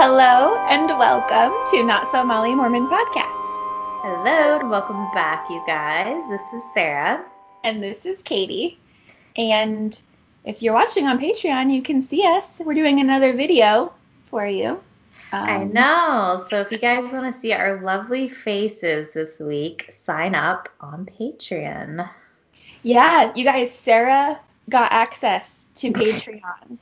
Hello and welcome to Not So Molly Mormon Podcast. Hello and welcome back, you guys. This is Sarah. And this is Katie. And if you're watching on Patreon, you can see us. We're doing another video for you. I um, know. So if you guys want to see our lovely faces this week, sign up on Patreon. Yeah, you guys, Sarah got access to Patreon.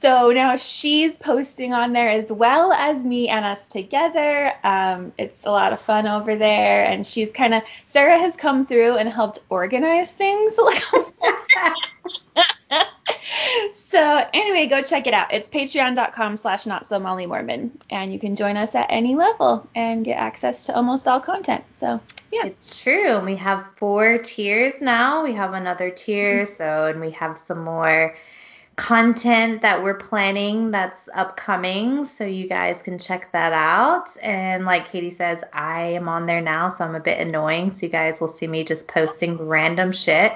So now she's posting on there as well as me and us together. Um, it's a lot of fun over there, and she's kind of Sarah has come through and helped organize things. so anyway, go check it out. It's patreon.com slash not so Molly Mormon, and you can join us at any level and get access to almost all content. So yeah, it's true. We have four tiers now. We have another tier, mm-hmm. so and we have some more content that we're planning that's upcoming so you guys can check that out. And like katie says i am on there now so i'm a bit annoying so you guys will see me just posting random shit.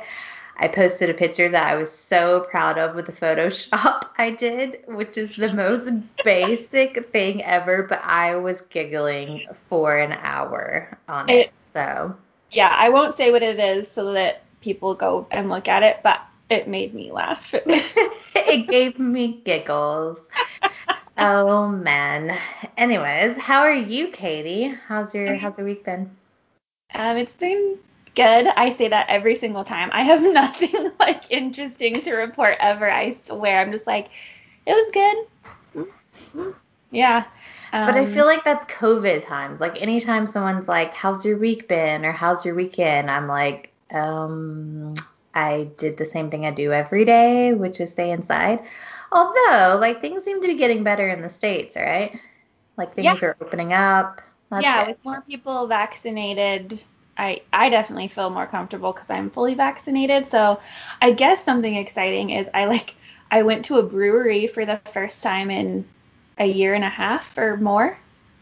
I posted a picture that i was so proud of with the photoshop i did which is the most basic thing ever but i was giggling for an hour on it, it so yeah i won't say what it is so that people go and look at it but it made me laugh. it gave me giggles. oh man. Anyways, how are you, Katie? How's your how's your week been? Um, it's been good. I say that every single time. I have nothing like interesting to report ever. I swear. I'm just like, it was good. Yeah. Um, but I um, feel like that's COVID times. Like anytime someone's like, "How's your week been?" or "How's your weekend?" I'm like, um, I did the same thing I do every day, which is stay inside. Although, like things seem to be getting better in the states, right? Like things yeah. are opening up. That's yeah, good. with more people vaccinated, I I definitely feel more comfortable because I'm fully vaccinated. So I guess something exciting is I like I went to a brewery for the first time in a year and a half or more,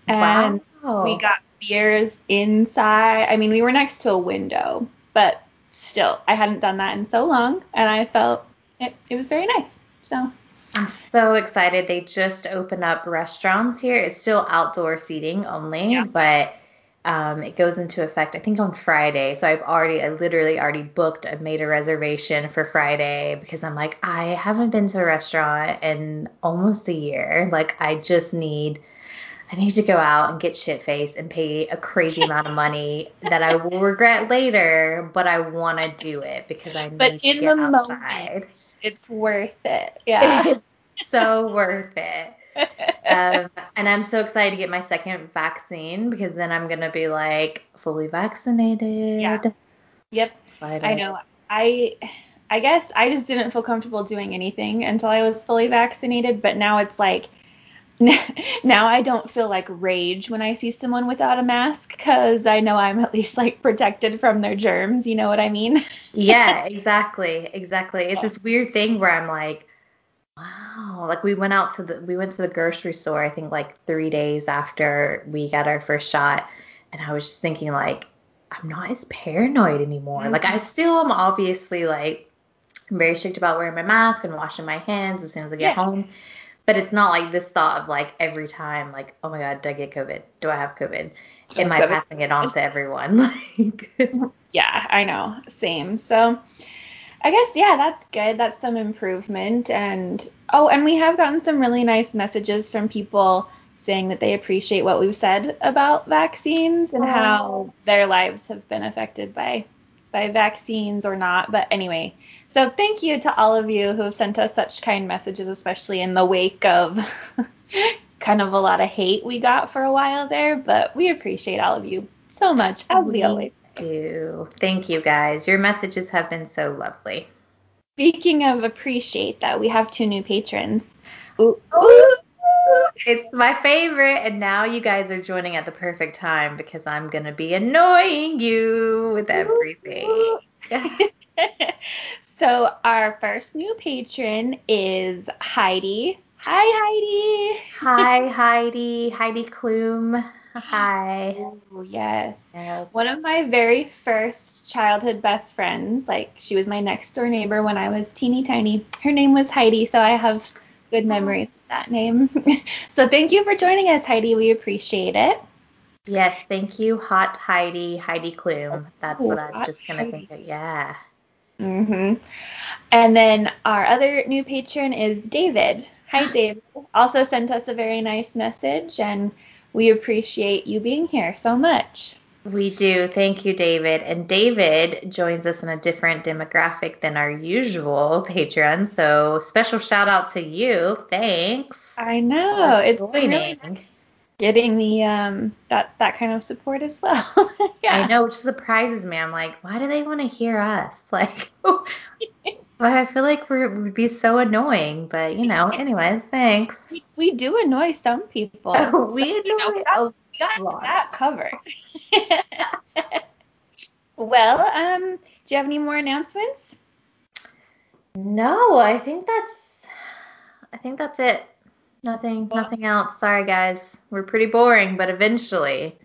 and wow. we got beers inside. I mean, we were next to a window, but still, I hadn't done that in so long, and I felt it, it was very nice. So I'm so excited. They just opened up restaurants here. It's still outdoor seating only, yeah. but um, it goes into effect, I think, on Friday. So I've already, I literally already booked, I made a reservation for Friday because I'm like, I haven't been to a restaurant in almost a year. Like, I just need I need to go out and get shit faced and pay a crazy amount of money that I will regret later, but I want to do it because I need but to get outside. Moment, it's worth it. Yeah. so worth it. Um, and I'm so excited to get my second vaccine because then I'm gonna be like fully vaccinated. Yeah. Yep. Excited. I know. I I guess I just didn't feel comfortable doing anything until I was fully vaccinated, but now it's like now I don't feel like rage when I see someone without a mask because I know I'm at least like protected from their germs. You know what I mean? yeah, exactly, exactly. It's this weird thing where I'm like, wow, like we went out to the we went to the grocery store I think like three days after we got our first shot, and I was just thinking like I'm not as paranoid anymore. Mm-hmm. Like I still am obviously like very strict about wearing my mask and washing my hands as soon as I get yeah. home but it's not like this thought of like every time like oh my god did i get covid? Do i have covid? Am i passing it on to everyone? Like yeah i know. Same. So i guess yeah that's good. That's some improvement. And oh and we have gotten some really nice messages from people saying that they appreciate what we've said about vaccines and how their lives have been affected by by vaccines or not but anyway so thank you to all of you who have sent us such kind messages, especially in the wake of kind of a lot of hate we got for a while there. But we appreciate all of you so much, as we, we always do. Thank you guys. Your messages have been so lovely. Speaking of appreciate that, we have two new patrons. Ooh. Ooh. It's my favorite, and now you guys are joining at the perfect time because I'm gonna be annoying you with everything. So our first new patron is Heidi. Hi Heidi. Hi Heidi. Heidi Klum. Hi. Oh, yes. One of my very first childhood best friends. Like she was my next door neighbor when I was teeny tiny. Her name was Heidi, so I have good oh. memories that name. so thank you for joining us, Heidi. We appreciate it. Yes, thank you, Hot Heidi, Heidi Klum. That's what I'm just gonna Heidi. think of. Yeah. Mhm. And then our other new patron is David. Hi, David. Also sent us a very nice message, and we appreciate you being here so much. We do. Thank you, David. And David joins us in a different demographic than our usual Patreon. So special shout out to you. Thanks. I know. It's really getting the um that that kind of support as well. yeah. I know, which surprises me. I'm like, why do they want to hear us? Like But I feel like we would be so annoying, but you know, anyways, thanks. We, we do annoy some people. Oh, we so, annoy you know, got that covered. well, um, do you have any more announcements? No, I think that's I think that's it. Nothing well, nothing else. Sorry guys. We're pretty boring, but eventually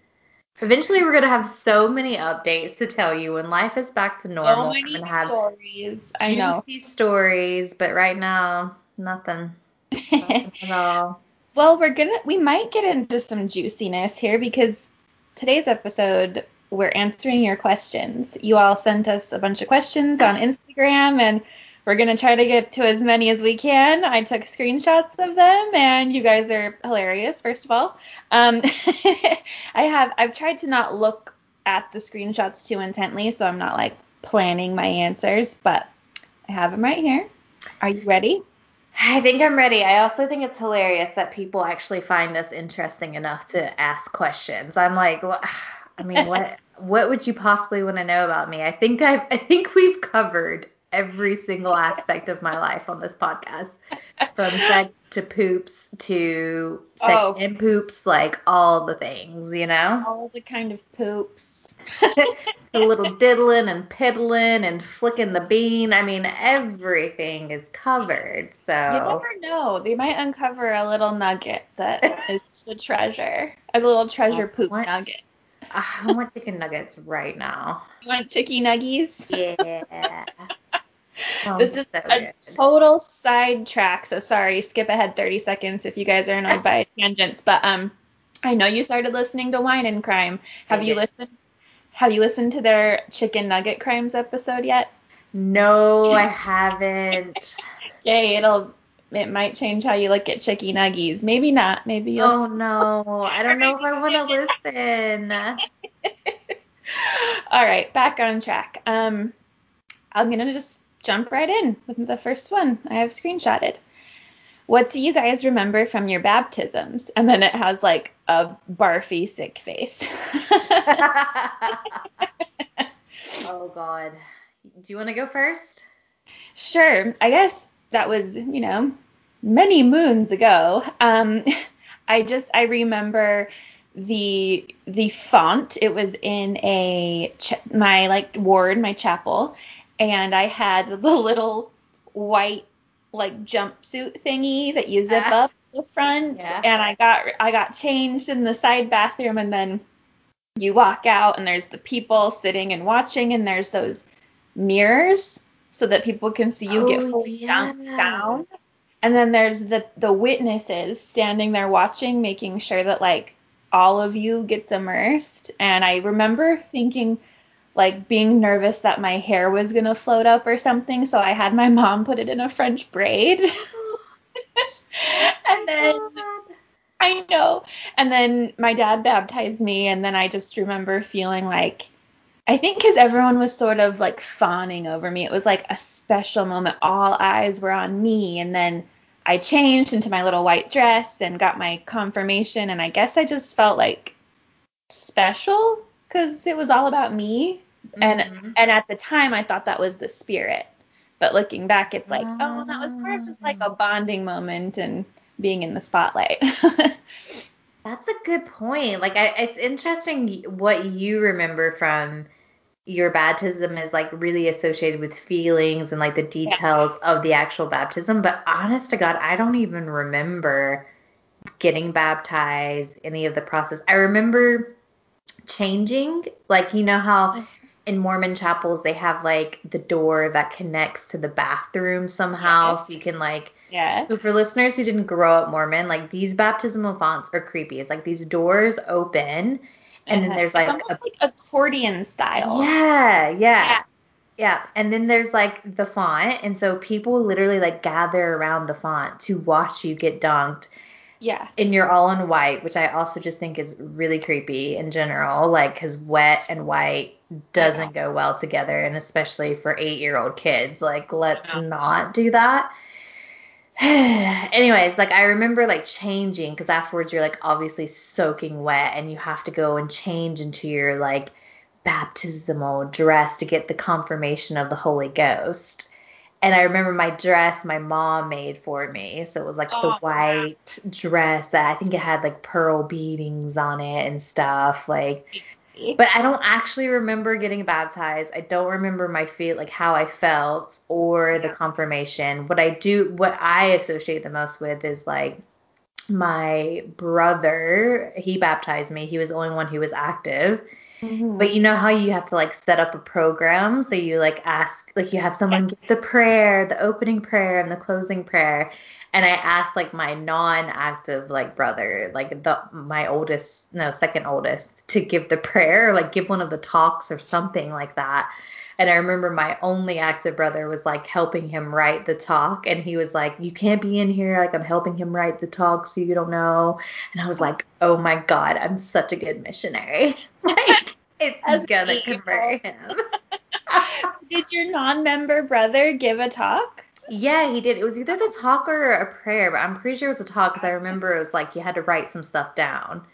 eventually we're gonna have so many updates to tell you when life is back to normal. So many have stories. I know. Juicy stories, but right now, nothing. nothing at all. Well, we're gonna we might get into some juiciness here because today's episode we're answering your questions. You all sent us a bunch of questions on Instagram and we're going to try to get to as many as we can. I took screenshots of them and you guys are hilarious first of all. Um, I have I've tried to not look at the screenshots too intently so I'm not like planning my answers, but I have them right here. Are you ready? I think I'm ready. I also think it's hilarious that people actually find us interesting enough to ask questions. I'm like, well, I mean, what what would you possibly want to know about me? I think I've I think we've covered every single aspect of my life on this podcast, from sex to poops to sex oh. and poops, like all the things, you know. All the kind of poops a little diddling and piddling and flicking the bean. I mean, everything is covered. So you never know. They might uncover a little nugget that is the treasure. A little treasure poop want, nugget. I want chicken nuggets right now. You want chicky nuggies? Yeah. Oh, this is so a good. total sidetrack. So sorry, skip ahead 30 seconds if you guys are annoyed by tangents. But um, I know you started listening to Wine and Crime. Have you listened have you listened to their chicken nugget crimes episode yet? No, I haven't. Yay, it'll it might change how you look at chicky nuggies. Maybe not. Maybe you'll Oh no. I don't know if I want to listen. All right, back on track. Um I'm going to just jump right in with the first one I have screenshotted. What do you guys remember from your baptisms? And then it has like a barfy sick face. oh God. Do you want to go first? Sure. I guess that was, you know, many moons ago. Um, I just I remember the the font. It was in a ch- my like ward, my chapel, and I had the little white like jumpsuit thingy that you zip uh, up the front yeah. and I got I got changed in the side bathroom and then you walk out and there's the people sitting and watching and there's those mirrors so that people can see you oh, get fully yeah. dunked down. And then there's the the witnesses standing there watching making sure that like all of you gets immersed and I remember thinking like being nervous that my hair was going to float up or something so I had my mom put it in a french braid. and then I know. And then my dad baptized me, and then I just remember feeling like, I think because everyone was sort of like fawning over me. It was like a special moment. All eyes were on me. And then I changed into my little white dress and got my confirmation. And I guess I just felt like special because it was all about me. Mm-hmm. And and at the time I thought that was the spirit. But looking back, it's like, oh, that was more of just like a bonding moment and being in the spotlight. That's a good point. Like, I, it's interesting what you remember from your baptism is like really associated with feelings and like the details yeah. of the actual baptism. But honest to God, I don't even remember getting baptized, any of the process. I remember changing, like, you know how mm-hmm. in Mormon chapels they have like the door that connects to the bathroom somehow, Yes. so you can like. Yes. So for listeners who didn't grow up Mormon, like these baptismal fonts are creepy. It's like these doors open, and then there's like it's almost a like accordion style. yeah, yeah, Yeah. yeah. And then there's like the font, and so people literally like gather around the font to watch you get dunked. Yeah. And you're all in white, which I also just think is really creepy in general, like because wet and white doesn't go well together, and especially for eight year old kids. Like, let's not do that. Anyways, like I remember like changing because afterwards you're like obviously soaking wet and you have to go and change into your like baptismal dress to get the confirmation of the Holy Ghost. And I remember my dress my mom made for me. So it was like Oh, the wow. white dress that I think it had like pearl beadings on it and stuff. Like but I don't actually remember getting baptized. I don't remember my feel like how I felt or the confirmation. What I do what I associate the most with is like my brother, he baptized me. He was the only one who was active. Mhm. But you know how you have to like set up a program so you like ask like you have someone give the prayer, the opening prayer and the closing prayer. And I asked like my non-active like brother, like the my oldest, no, second oldest to give the prayer, like give one of the talks or something like that. And I remember my only active brother was like helping him write the talk and he was like, "You can't be in here like I'm helping him write the talk so you don't know." And I was like, "Oh my god, I'm such a good missionary." like it's gonna evil. convert him. Did your non-member brother give a talk? Yeah, he did. It was either the talk or a prayer, but I'm pretty sure it was a talk because I remember it was like you had to write some stuff down.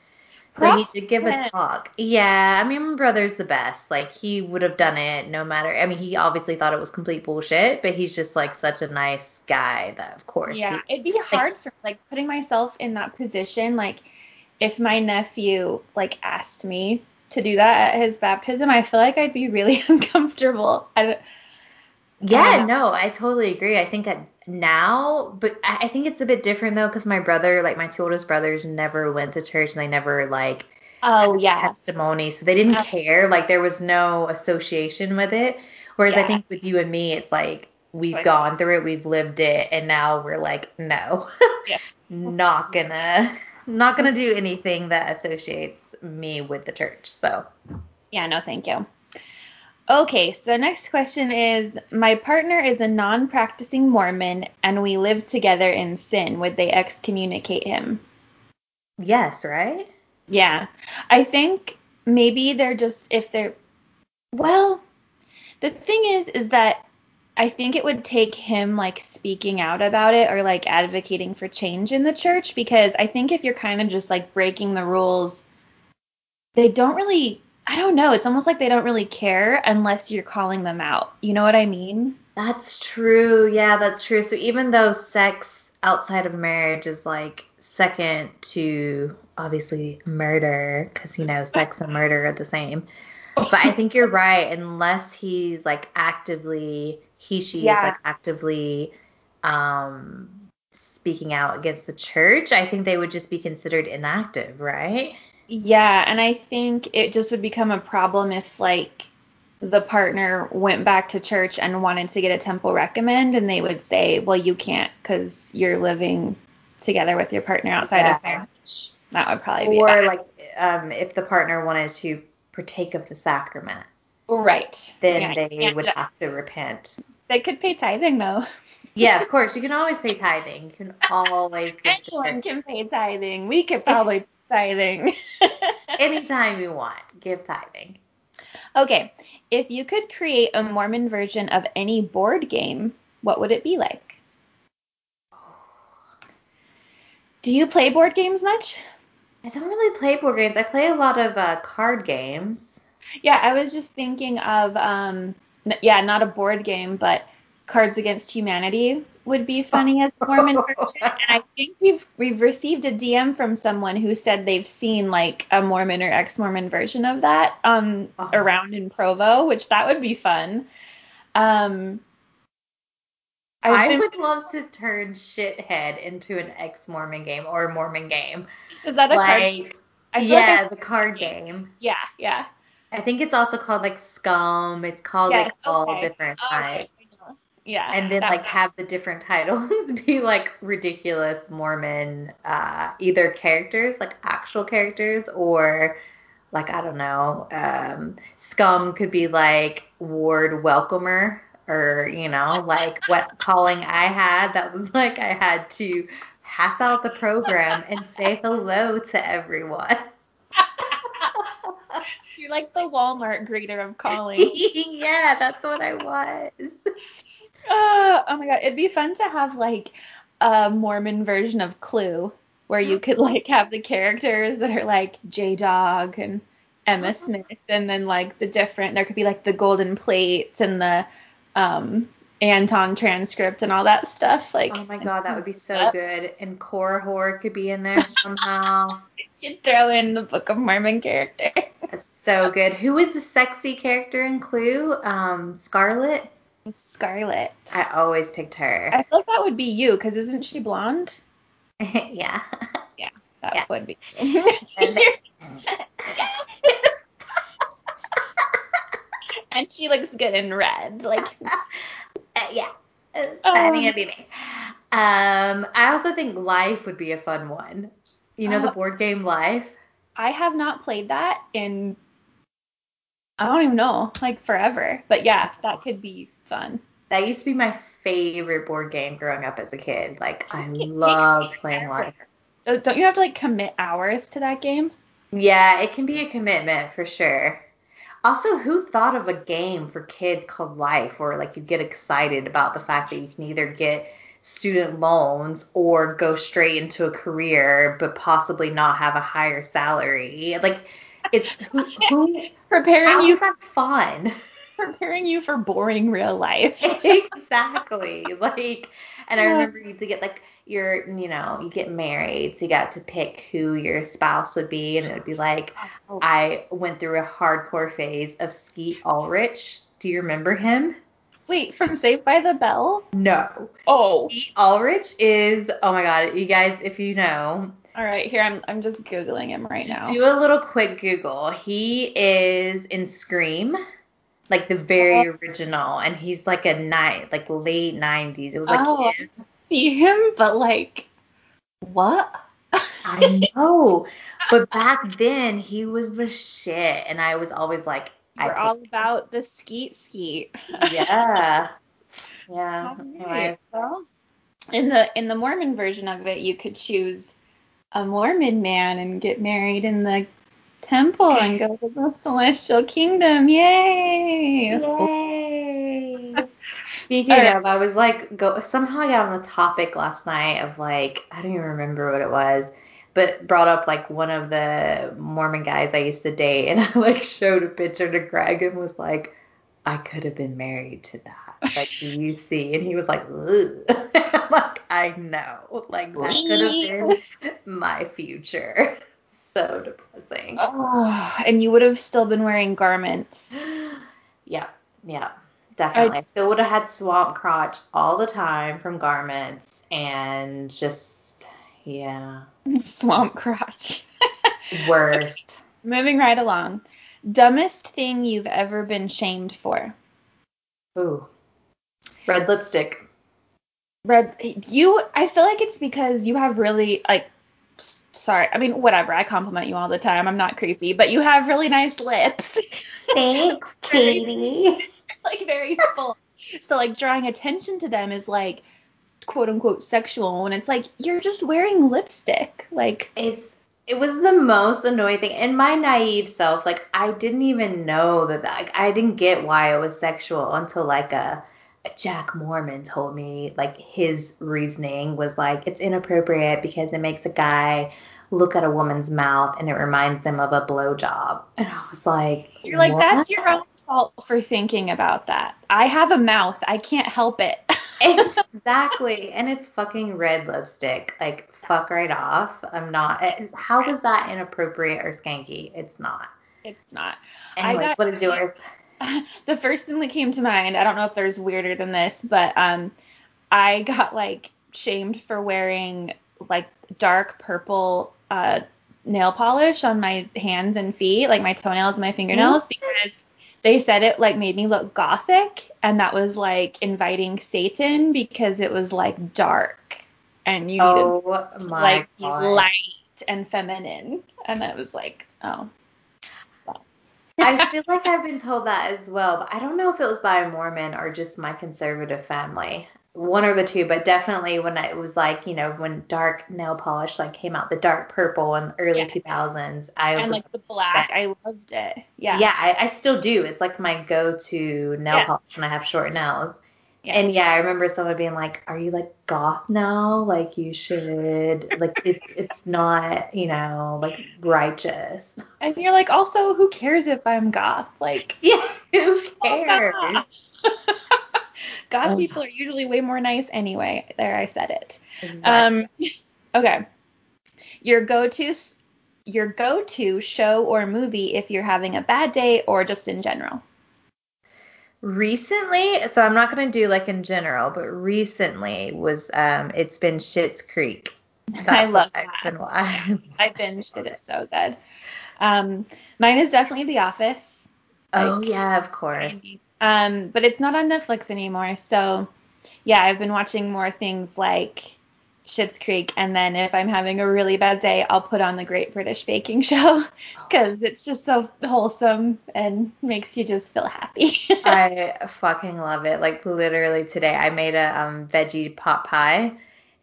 So he Props did give a talk. Yeah, I mean, my brother's the best. Like, he would have done it no matter. I mean, he obviously thought it was complete bullshit, but he's just like such a nice guy that, of course, Yeah, he, it'd be hard for like putting myself in that position. Like, if my nephew like asked me to do that at his baptism, I feel like I'd be really uncomfortable. I don't, Yeah, no, I totally agree. I think at now, but I think it's a bit different though, because my brother, like my two oldest brothers, never went to church and they never like oh yeah, testimony, so they didn't Uh, care. Like there was no association with it. Whereas I think with you and me, it's like we've Right. gone through it, we've lived it, and now we're like, no, Yeah. not gonna, not gonna do anything that associates me with the church. So yeah, no, thank you. Okay, so the next question is My partner is a non practicing Mormon and we live together in sin. Would they excommunicate him? yes, right? Yeah. I think maybe they're just if they're well, the thing is is that I think it would take him like speaking out about it or like advocating for change in the church because I think if you're kind of just like breaking the rules they don't really I don't know, it's almost like they don't really care unless you're calling them out. You know what I mean? That's true. Yeah, that's true. So even though sex outside of marriage is like second to obviously murder, because you know sex and murder are the same. But I think you're right. Unless he's like actively, he she is like actively um speaking out against the church, I think they would just be considered inactive, right? Yeah, and I think it just would become a problem if like the partner went back to church and wanted to get a temple recommend and they would say, "Well, you can't cuz you're living together with your partner outside of marriage." That would probably be Or bad. like um if the partner wanted to partake of the sacrament, right. then Yeah, they would yeah. have to repent. They could pay tithing though. Yeah, of course. You can always pay tithing. You can always Anyone can pay tithing. We could probably tithing. anytime you want. Give tithing. okay, if you could create a Mormon version of any board game, what would it be like? Do you play board games much? I don't really play board games. I play a lot of uh, card games. Yeah, I was just thinking of um n- yeah, not a board game, but Cards Against Humanity would be funny as a Mormon version. And I think we've we've received a DM from someone who said they've seen like a Mormon or ex-Mormon version of that um Oh. around in Provo, which that would be fun. Um I've I been- would love to turn shithead into an ex-Mormon game or a Mormon game. is that a card? Like, like yeah, I- the card game. yeah, yeah. I think it's also called like scum. It's called Yes, like all okay. different Okay, types. Yeah. And then like have the different titles be like ridiculous Mormon uh either characters, like actual characters, or like I don't know, um scum could be like Ward Welcomer or you know, like what calling I had that was like I had to pass out the program and say hello to everyone. You're like the Walmart greeter of calling. yeah, that's what I was. Uh, oh my god, it'd be fun to have like a Mormon version of Clue where you could like have the characters that are like J Dog and Emma Smith and then like the different there could be like the golden plates and the um Anthon transcript and all that stuff like Oh my god, that would be so good. And Korihor could be in there somehow. you'd throw in the Book of Mormon character. That's so good. Who is the sexy character in Clue? Um, Scarlet. Scarlet. I always picked her. I feel like that would be you because isn't she blonde? yeah. Yeah, that Yeah. would be. And- she looks good in red. Like Uh, yeah. Uh, Oh. I think it'd be me. Um, I also think Life would be a fun one. You know the Oh. board game Life? I have not played that in I don't even know, like forever. But yeah, that could be fun. That used to be my favorite board game growing up as a kid. Like I love playing. Life. Don't oh, don't you have to like commit hours to that game? Yeah, it can be a commitment for sure. Also, who thought of a game for kids called Life where like you get excited about the fact that you can either get student loans or go straight into a career but possibly not have a higher salary? Like it's who, who Preparing you for fun? Preparing you for boring real life. exactly. Like, and I remember you to get like your, you know, you get married, so you got to pick who your spouse would be, and it would be like, oh, oh. I went through a hardcore phase of Skeet Ulrich. Do you remember him? Wait, from Saved by the Bell? No. Oh. Skeet Ulrich is, oh my God, you guys, if you know, All right, here I'm I'm just googling him right just now. do a little quick Google. He is in Scream. Like the very Oh. original, and he's like a night, like late '90s. It was like Oh. his See him, but like what? I know. But back then he was the shit and I was always like We're all about the skeet skeet. Yeah. Yeah. Anyway. Well, in the in the Mormon version of it, you could choose a Mormon man and get married in the temple and go to the celestial kingdom. Yay! Yay. Speaking Alright. of, I was like go somehow I got on the topic last night of like I don't even remember what it was, but brought up like one of the Mormon guys I used to date and I like showed a picture to Greg and was like, I could have been married to that. Like, do you see? And he was like, Ugh. I'm like, I know. Like that could have been my future. So depressing. Oh, and you would have still been wearing garments. Yeah, yeah, definitely. I still would have had swamp crotch all the time from garments and just, yeah, Swamp crotch. worst. Moving right along. Dumbest thing you've ever been shamed for. Ooh. Red lipstick. Red, you. I feel like it's because you have really like. Sorry, I mean whatever. I compliment you all the time. I'm not creepy, but you have really nice lips. Thanks, Katie. like very full. So like drawing attention to them is like quote unquote sexual when it's like you're just wearing lipstick. Like It's it was the most annoying thing. And my naive self, like I didn't even know that, like, I didn't get why it was sexual until like a, a Jack Mormon told me like his reasoning was like it's inappropriate because it makes a guy look at a woman's mouth and it reminds them of a blowjob. And I was like, you're like what? that's your own fault for thinking about that. I have a mouth. I can't help it. exactly. And it's fucking red lipstick. Like fuck right off. I'm not. it- How is that inappropriate or skanky? It's not. it's not. Anyway, got- what is yours? the first thing that came to mind, I don't know if there's weirder than this, but um I got like shamed for wearing like dark purple uh nail polish on my hands and feet, like my toenails and my fingernails, because they said it like made me look gothic, and that was like inviting Satan because it was like dark and you needed Oh my like god. light and feminine, and I was like, oh, I feel like I've been told that as well, but I don't know if it was by a Mormon or just my conservative family. One or the two, but definitely when it was like, you know, when dark nail polish like came out, the dark purple in the early Yeah. 2000s, I and was like the black, I loved it. Yeah. yeah, I, I still do. It's like my go-to nail Yeah. polish when I have short nails. Yeah. And yeah, I remember someone being like, "Are you like goth now? Like you should like it's it's not you know like righteous." And you're like, also, who cares if I'm goth? Like, Yeah, who oh, cares? gosh. goth Oh. people are usually way more nice anyway. There, I said it. Exactly. Um, okay. Your go-to, your go-to show or movie if you're having a bad day or just in general. recently, so I'm not gonna do like in general, but recently was um it's been Schitt's Creek. That's I love I've that. been I binged it. It's so good. Um, mine is definitely The Office. oh Like, yeah, of course. Um, but it's not on Netflix anymore. So, yeah, I've been watching more things like Schitt's Creek, and then if I'm having a really bad day, I'll put on the Great British Baking Show because it's just so wholesome and makes you just feel happy. I fucking love it. Like literally today, I made a um, veggie pot pie,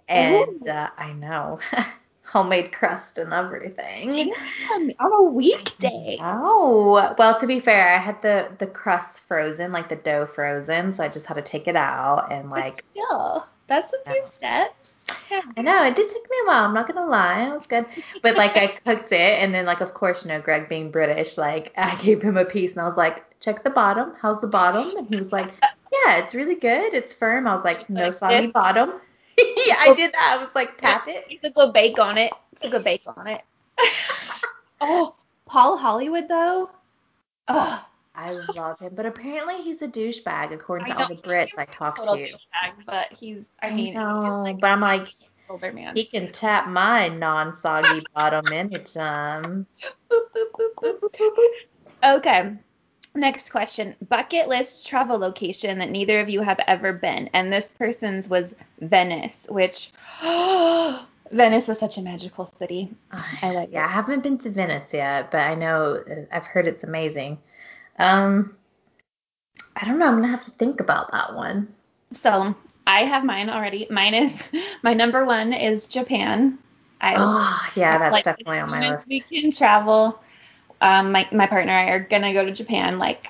and uh, I know homemade crust and everything. Damn, on a weekday. Oh, well, to be fair, I had the the crust frozen, like the dough frozen, so I just had to take it out and But like. still, that's a few Yeah. steps. Yeah. I know it did take me a while. I'm not gonna lie, it was good. But like I cooked it, and then like of course you know Greg being British, like I gave him a piece, and I was like, check the bottom. How's the bottom? And he was like, yeah, it's really good. It's firm. I was like, no soggy bottom. yeah, I did that. I was like, tap it. It's a good bake on it. It's a good bake on it. oh, Paul Hollywood though. Oh, I love him, but apparently he's a douchebag according to all the Brits I talk total to. douchebag, but he's. I mean, know, he's like but I'm like, older man. he can tap my non-soggy bottom anytime. Boop, boop, boop, boop. Okay. Next question. Bucket list travel location that neither of you have ever been. And this person's was Venice, which Venice was such a magical city. I like yeah, I haven't been to Venice yet, but I know uh, I've heard it's amazing. Um, I don't know. I'm gonna have to think about that one. So I have mine already. Mine is my number one is Japan. I Oh, yeah, that's like, definitely on my list. We can travel. Um, my my partner and I are gonna go to Japan. Like,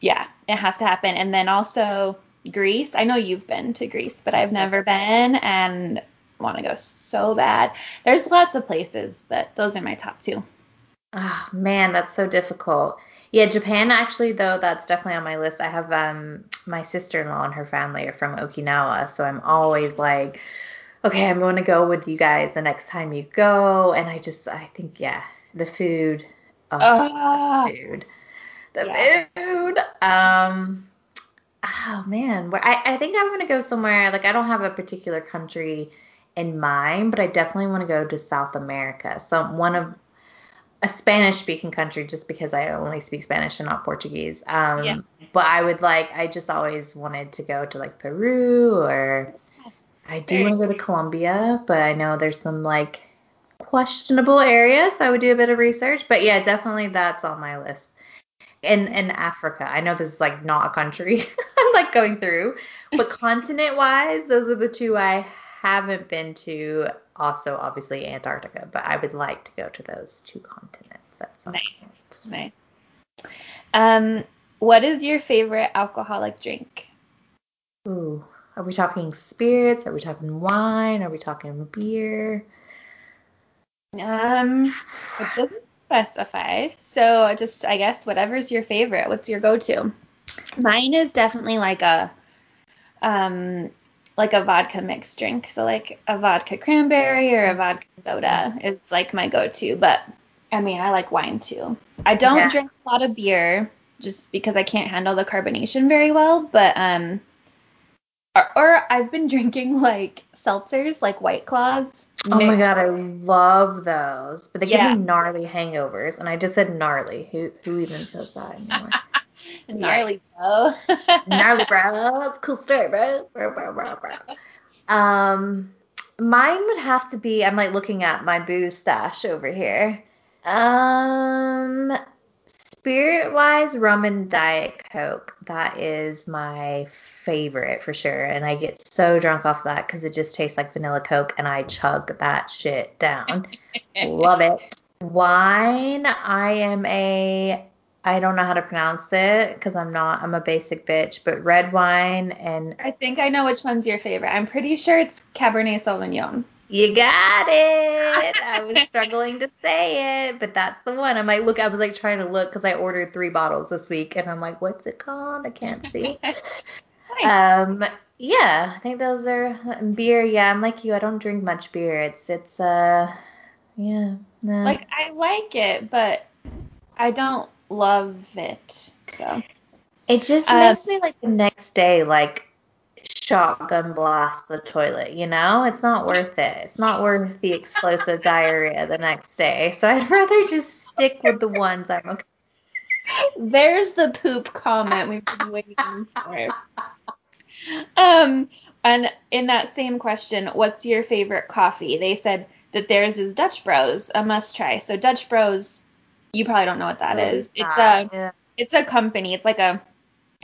yeah, it has to happen. And then also Greece. I know you've been to Greece, but I've never been and want to go so bad. There's lots of places, but those are my top two. Oh, man, that's so difficult. Yeah, Japan actually though, that's definitely on my list. I have um my sister-in-law and her family are from Okinawa, so I'm always like, okay, I'm going to go with you guys the next time you go, and I just I think yeah, the food, oh, Ah, food, the Yeah. food. Um, oh man, where I I think I'm gonna go somewhere like I don't have a particular country in mind, but I definitely want to go to South America. So one of a Spanish speaking country just because I only speak Spanish and not Portuguese. Um, Yeah. but I would like, I just always wanted to go to like Peru or I do want to go to Colombia, but I know there's some like questionable areas, so I would do a bit of research. But yeah, definitely that's on my list. And and Africa, I know this is like not a country I'm like going through, but continent wise, those are the two I haven't been to. Also, obviously Antarctica, but I would like to go to those two continents at some Nice. nice. Um, what is your favorite alcoholic drink? Ooh, are we talking spirits? Are we talking wine? Are we talking beer? Um, it doesn't specify. So just I guess whatever's your favorite. What's your go-to? Mine is definitely like a um like a vodka mixed drink. So like a vodka cranberry or a vodka soda is like my go-to. But I mean, I like wine too. I don't Yeah. drink a lot of beer just because I can't handle the carbonation very well. But um, or, or I've been drinking like seltzers, like White Claws. Oh my god, I love those. But they yeah. give me gnarly hangovers. And I just said gnarly. Who who even says that anymore? gnarly bro. gnarly bro. Cool story, bro. Bro, bro, bro, bro. Um mine would have to be I'm like looking at my booze stash over here. Um Spirit wise, rum and Diet Coke. That is my favorite for sure. And I get so drunk off that because it just tastes like vanilla Coke and I chug that shit down. Love it. Wine, I am a, I don't know how to pronounce it because I'm not, I'm a basic bitch, but red wine and. I think I know which one's your favorite. I'm pretty sure it's Cabernet Sauvignon. You got it. I was struggling to say it, but that's the one. I'm like, look, I was like trying to look because I ordered three bottles this week, and I'm like, what's it called? I can't see. um, yeah, I think those are beer. Yeah, I'm like you. I don't drink much beer. It's it's uh, yeah. Nah. Like I like it, but I don't love it. So it just uh, makes me like the next day like shotgun blast the toilet, you know? It's not worth it. It's not worth the explosive diarrhea the next day. So I'd rather just stick with the ones I'm okay. There's the poop comment we've been waiting for. Um, and in that same question, what's your favorite coffee? They said that theirs is Dutch Bros, a must try. So Dutch Bros, you probably don't know what that is. It's a yeah. it's a company. It's like a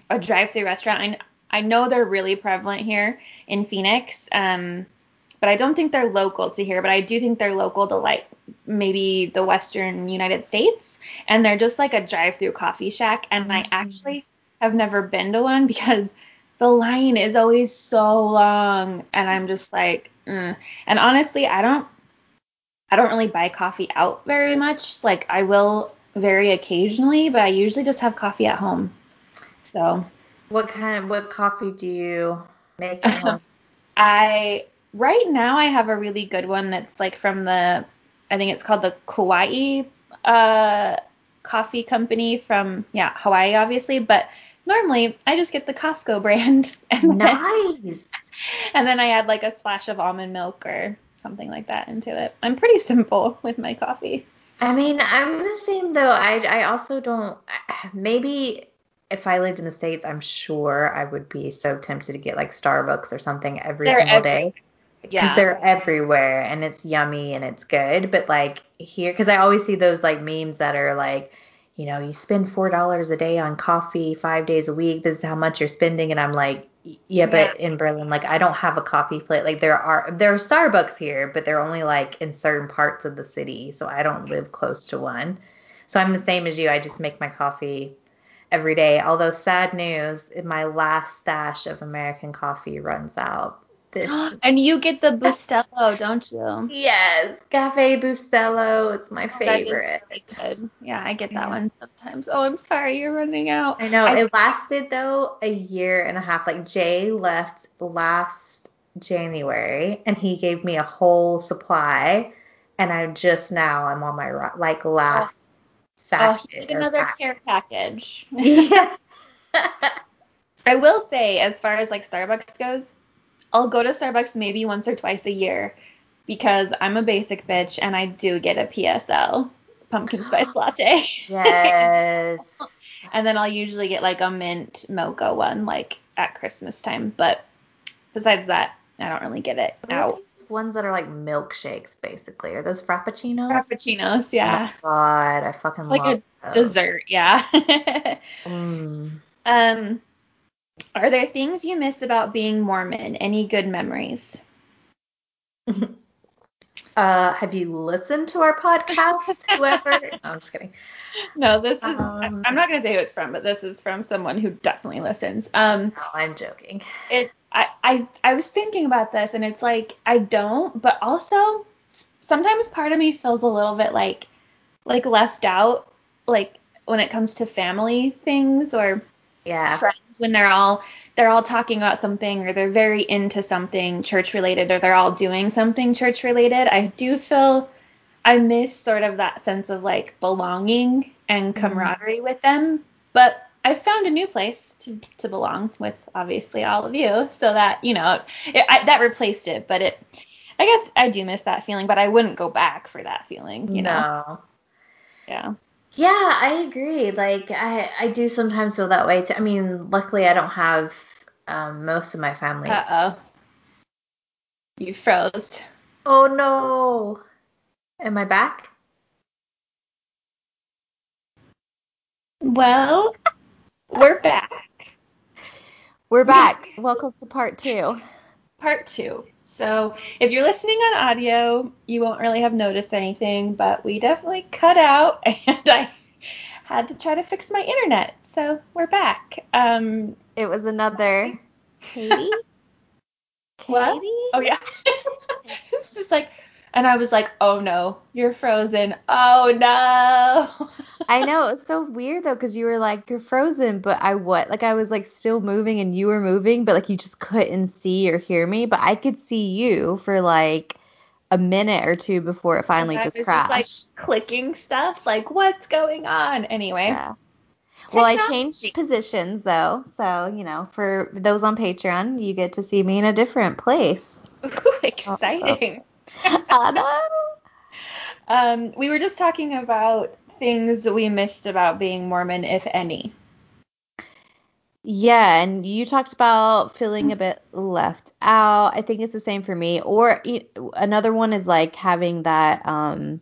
a drive-through restaurant. I, know they're really prevalent here in Phoenix, um, but I don't think they're local to here. But I do think they're local to like maybe the Western United States, and they're just like a drive-through coffee shack. And I mm-hmm. actually have never been to one because the line is always so long, and I'm just like, mm. and honestly, I don't, I don't really buy coffee out very much. Like I will very occasionally, but I usually just have coffee at home. So what kind of what coffee do you make? I right now I have a really good one that's like from the I think it's called the Kauai uh, coffee company from yeah Hawaii obviously, but normally I just get the Costco brand. And nice. Then, and then I add like a splash of almond milk or something like that into it. I'm pretty simple with my coffee. I mean, I'm the same though. I I also don't maybe if I lived in the States, I'm sure I would be so tempted to get like Starbucks or something every they're single every- day. Because yeah. they're everywhere and it's yummy and it's good. But like here, because I always see those like memes that are like, you know, you spend four dollars a day on coffee five days a week. This is how much you're spending, and I'm like, yeah, but yeah. in Berlin, like I don't have a coffee plate. Like there are there are Starbucks here, but they're only like in certain parts of the city, so I don't live close to one. So I'm the same as you. I just make my coffee every day. Although sad news, my last stash of American coffee runs out. This and you get the Bustelo, don't you? Yes, Cafe Bustelo. It's my oh, favorite. Really good. Yeah, I get that yeah. one sometimes. Oh, I'm sorry, you're running out. I know. I, it lasted though a year and a half. Like Jay left last January, and he gave me a whole supply, and I'm just now I'm on my like oh. last Oh, another care package. Yeah. I will say, as far as like Starbucks goes, I'll go to Starbucks maybe once or twice a year because I'm a basic bitch and I do get a PSL pumpkin spice latte. Yes. and then I'll usually get like a mint mocha one like at Christmas time. But besides that, I don't really get it out ones that are like milkshakes, basically. Are those frappuccinos? Frappuccinos, yeah. Oh God, I fucking it's like love a those. dessert, yeah. mm. Um, are there things you miss about being Mormon? Any good memories? Uh, have you listened to our podcast, whoever? no, I'm just kidding. No, this is. Um, I'm not gonna say who it's from, but this is from someone who definitely listens. Um, no, I'm joking. It. I, I. I was thinking about this, and it's like I don't, but also sometimes part of me feels a little bit like, like left out, like when it comes to family things or yeah friends when they're all they're all talking about something or they're very into something church related or they're all doing something church related, I do feel I miss sort of that sense of like belonging and mm-hmm. camaraderie mm-hmm. with them. But I've found a new place to, to belong with obviously all of you so that, you know, it, I, that replaced it. But it, I guess I do miss that feeling, but I wouldn't go back for that feeling, you know. No. Yeah. Yeah, I agree. Like I I do sometimes feel that way too. I mean, luckily I don't have um, most of my family. Uh oh. You froze. Oh no. Am I back? Well, we're back. We're back. Welcome to part two. Part two. So if you're listening on audio, you won't really have noticed anything, but we definitely cut out and I had to try to fix my internet. So we're back. Um, It was another Katie. What? Katie? oh yeah. it's just like, and I was like, oh no, you're frozen. Oh no. I know it's so weird though, because you were like you're frozen, but I what? Like I was like still moving and you were moving, but like you just couldn't see or hear me, but I could see you for like a minute or two before it finally And I just was crashed. Just like clicking stuff, like what's going on? Anyway. Yeah. Well, I changed positions though, so you know, for those on Patreon, you get to see me in a different place. Ooh, exciting. I know. Um, we were just talking about things that we missed about being Mormon, if any. Yeah, and you talked about feeling a bit left out. I think it's the same for me. Or another one is like having that um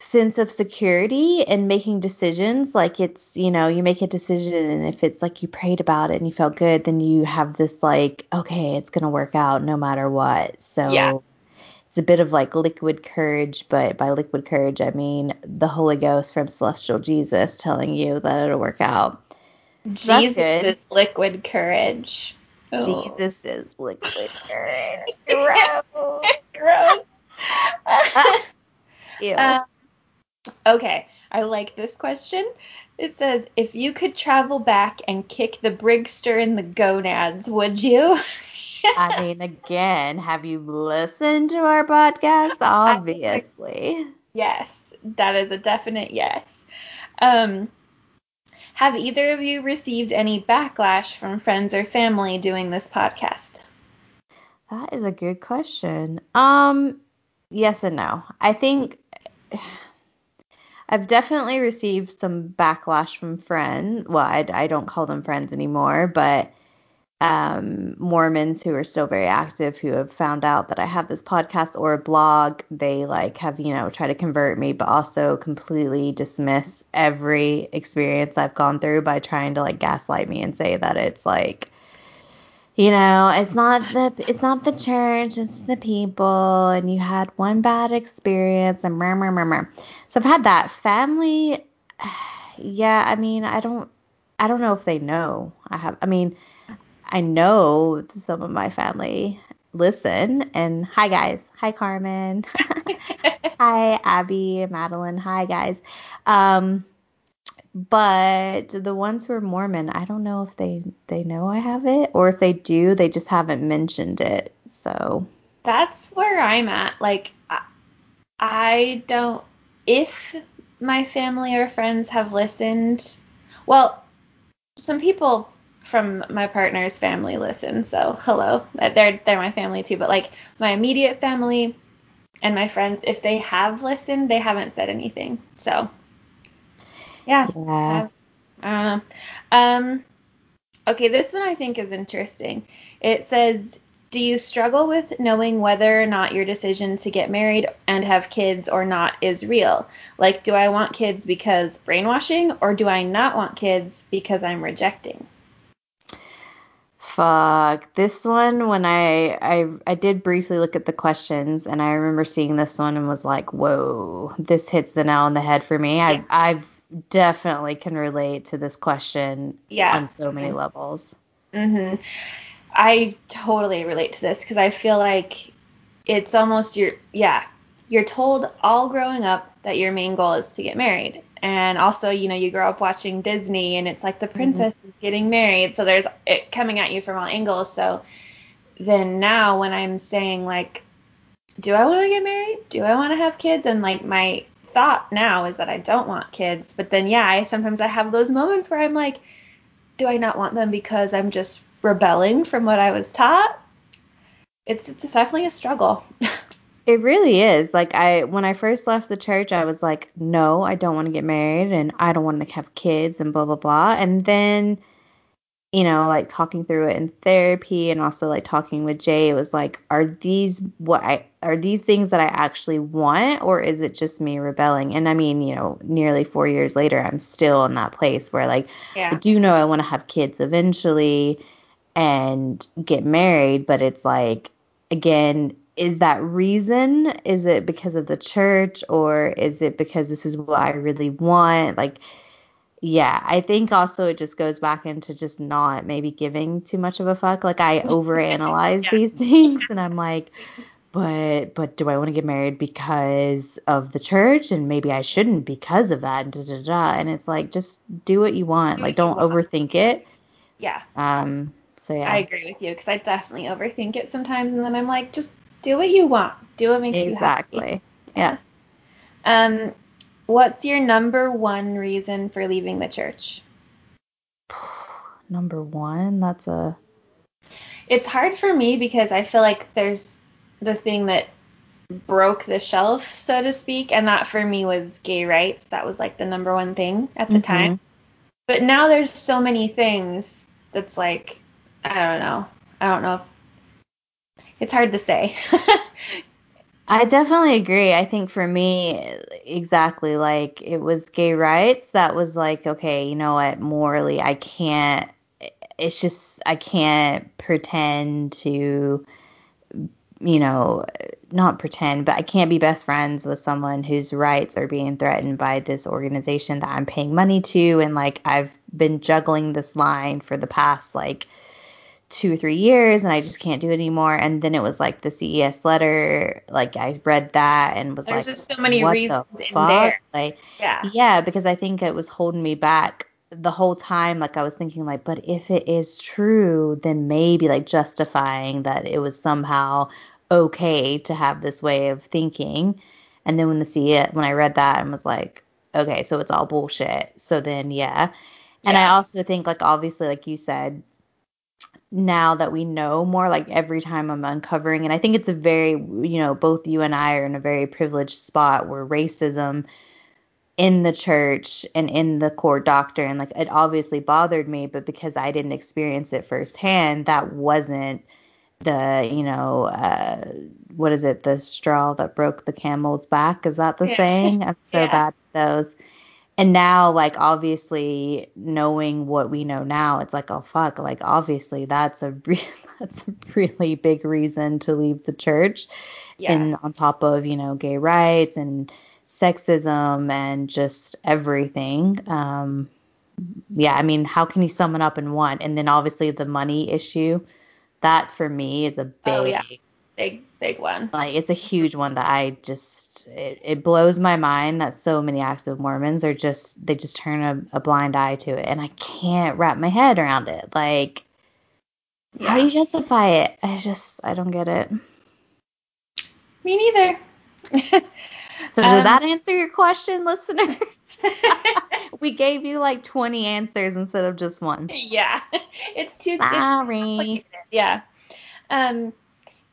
sense of security and making decisions. Like it's, you know, you make a decision and if it's like you prayed about it and you felt good, then you have this like, okay, it's gonna work out no matter what. So Yeah. A bit of like liquid courage, but by liquid courage I mean the Holy Ghost from Celestial Jesus telling you that it'll work out. Jesus is liquid courage. Oh. Jesus is liquid courage. Gross. Gross. Ew. Um, okay, I like this question. It says, if you could travel back and kick the Brigster in the gonads, would you? I mean, again, have you listened to our podcast? Obviously. yes, that is a definite yes. Um, have either of you received any backlash from friends or family doing this podcast? That is a good question. Um, yes and no. I think I've definitely received some backlash from friends. Well, I, I don't call them friends anymore, but um, Mormons who are still very active who have found out that I have this podcast or a blog. They like have, you know, try to convert me, but also completely dismiss every experience I've gone through by trying to like gaslight me and say that it's like you know, it's not the it's not the church, it's the people, and you had one bad experience and meh, meh. So I've had that family. Yeah, I mean, I don't I don't know if they know. I have I mean, I know some of my family listen and hi guys. Hi Carmen. hi Abby, Madeline. Hi guys. Um but the ones who are Mormon, I don't know if they they know I have it or if they do, they just haven't mentioned it. So That's where I'm at. Like, I, I don't. If my family or friends have listened, well, some people from my partner's family listen, so hello, they're they're my family too. But like my immediate family and my friends, if they have listened, they haven't said anything. So, yeah. yeah. I don't know. Um, okay, this one I think is interesting. It says, Do you struggle with knowing whether or not your decision to get married and have kids or not is real? Like, do I want kids because brainwashing, or do I not want kids because I'm rejecting? Fuck. This one when I I I did briefly look at the questions and I remember seeing this one and was like, "Whoa, this hits the nail on the head for me." I I definitely can relate to this question Yeah. on so many levels. hmm I totally relate to this because I feel like it's almost your yeah you're told all growing up that your main goal is to get married. And also you know you grow up watching Disney and it's like the mm-hmm. princess is getting married. So there's it coming at you from all angles. So then now when I'm saying like do I want to get married? Do I want to have kids? And like my thought now is that I don't want kids. But then yeah I sometimes I have those moments where I'm like do I not want them because I'm just rebelling from what I was taught? it's it's definitely a struggle. It really is. Like I when I first left the church, I was like, no, I don't want to get married and I don't want to have kids and blah blah blah. And then you know, like talking through it in therapy and also like talking with Jay, it was like, are these what I are these things that I actually want or is it just me rebelling? And I mean, you know, nearly four years later, I'm still in that place where like Yeah. I do know I want to have kids eventually and get married, but it's like again, is that reason? Is it because of the church or is it because this is what I really want? Like yeah, I think also it just goes back into just not maybe giving too much of a fuck. Like I overanalyze Yeah. these things and I'm like, but but do I want to get married because of the church and maybe I shouldn't because of that and da da da and it's like just do what you want. Do like don't want. overthink it. Yeah. Um so yeah. I agree with you because I definitely overthink it sometimes, and then I'm like, just do what you want, do what makes you happy. exactly. Yeah. Um, what's your number one reason for leaving the church? Number 1, that's a It's hard for me because I feel like there's the thing that broke the shelf, so to speak, and that for me was gay rights. That was like the number one thing at the Mhm. time. But now there's so many things that's like, I don't know. I don't know if it's hard to say. I definitely agree. I think for me, exactly like it was gay rights that was like, okay, you know what, morally, I can't, it's just, I can't pretend to, you know, not pretend, but I can't be best friends with someone whose rights are being threatened by this organization that I'm paying money to. And like, I've been juggling this line for the past like, two or three years and I just can't do it anymore. And then it was like the CES letter, like I read that and was There's like, just so many reasons the in fuck? there. Like, yeah. yeah, because I think it was holding me back the whole time. Like I was thinking, like, but if it is true, then maybe like justifying that it was somehow okay to have this way of thinking. And then when the CES, when I read that and was like, okay, so it's all bullshit. So then, yeah. And I also think, like, obviously, like you said, now that we know more, like every time I'm uncovering, and I think it's a very, you know, both you and I are in a very privileged spot where racism in the church and in the court doctrine, like it obviously bothered me, but because I didn't experience it firsthand, that wasn't the, you know, uh, what is it, the straw that broke the camel's back? Is that the Yeah. saying? I'm so Yeah. bad at those and now like obviously knowing what we know now it's like oh fuck like obviously that's a re- that's a really big reason to leave the church Yeah. and on top of you know gay rights and sexism and just everything um yeah i mean how can you sum it up in one and then obviously the money issue that for me is a big Oh, yeah. big, big one. like it's a huge one that I just it, it blows my mind that so many active Mormons are just they just turn a, a blind eye to it and I can't wrap my head around it. Like how do you justify it? I just I don't get it. Me neither. So Um, did that answer your question, listener? we gave you like 20 answers instead of just one. yeah, it's too. It's too Sorry. Yeah. Um,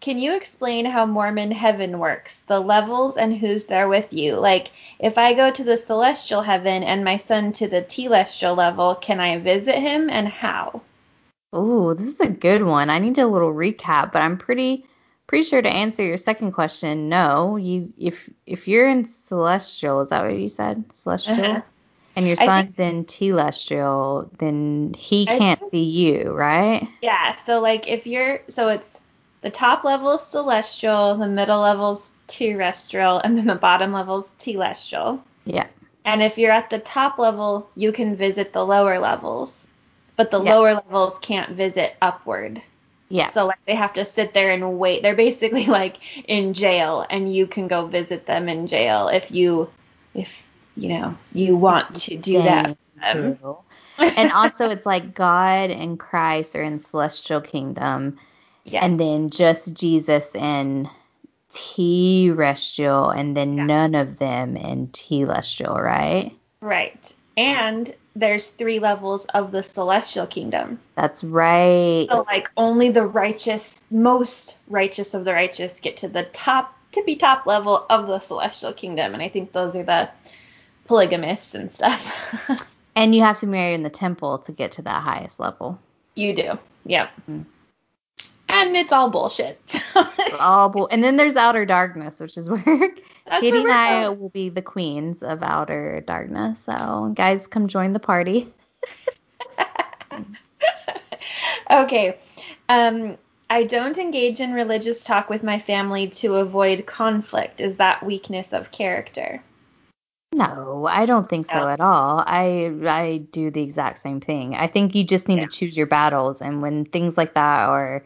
can you explain how Mormon heaven works, the levels and who's there with you? Like, if I go to the celestial heaven and my son to the telestial level, can I visit him and how? Oh, this is a good one. I need a little recap, but I'm pretty pretty sure to answer your second question, no. You if if you're in celestial, is that what you said? Celestial? Uh-huh. And your son's in telestial, then he can't think- see you, right? Yeah, so like if you're so it's the top level is celestial, the middle level is terrestrial, and then the bottom level is telestial. Yeah. And if you're at the top level, you can visit the lower levels. But the Yeah. lower levels can't visit upward. Yeah. So like they have to sit there and wait. They're basically like in jail and you can go visit them in jail if you if you know you want to do that. Dang, for them. and also it's like God and Christ are in celestial kingdom Yes. and then just Jesus in terrestrial and then Yeah. none of them in telestial, right? Right. And there's three levels of the celestial kingdom. That's right. So like only the righteous most righteous of the righteous get to the top tippy top level of the celestial kingdom, and I think those are the polygamists and stuff. and you have to marry in the temple to get to that highest level. You do. Yep. Mm. And it's all bullshit. it's all bull. And then there's outer darkness, which is where That's Katie and I will be the queens of outer darkness. So guys, come join the party. okay. Um, I don't engage in religious talk with my family to avoid conflict. Is that weakness of character? No, I don't think so at all. I I do the exact same thing. I think you just need yeah. to choose your battles and when things like that are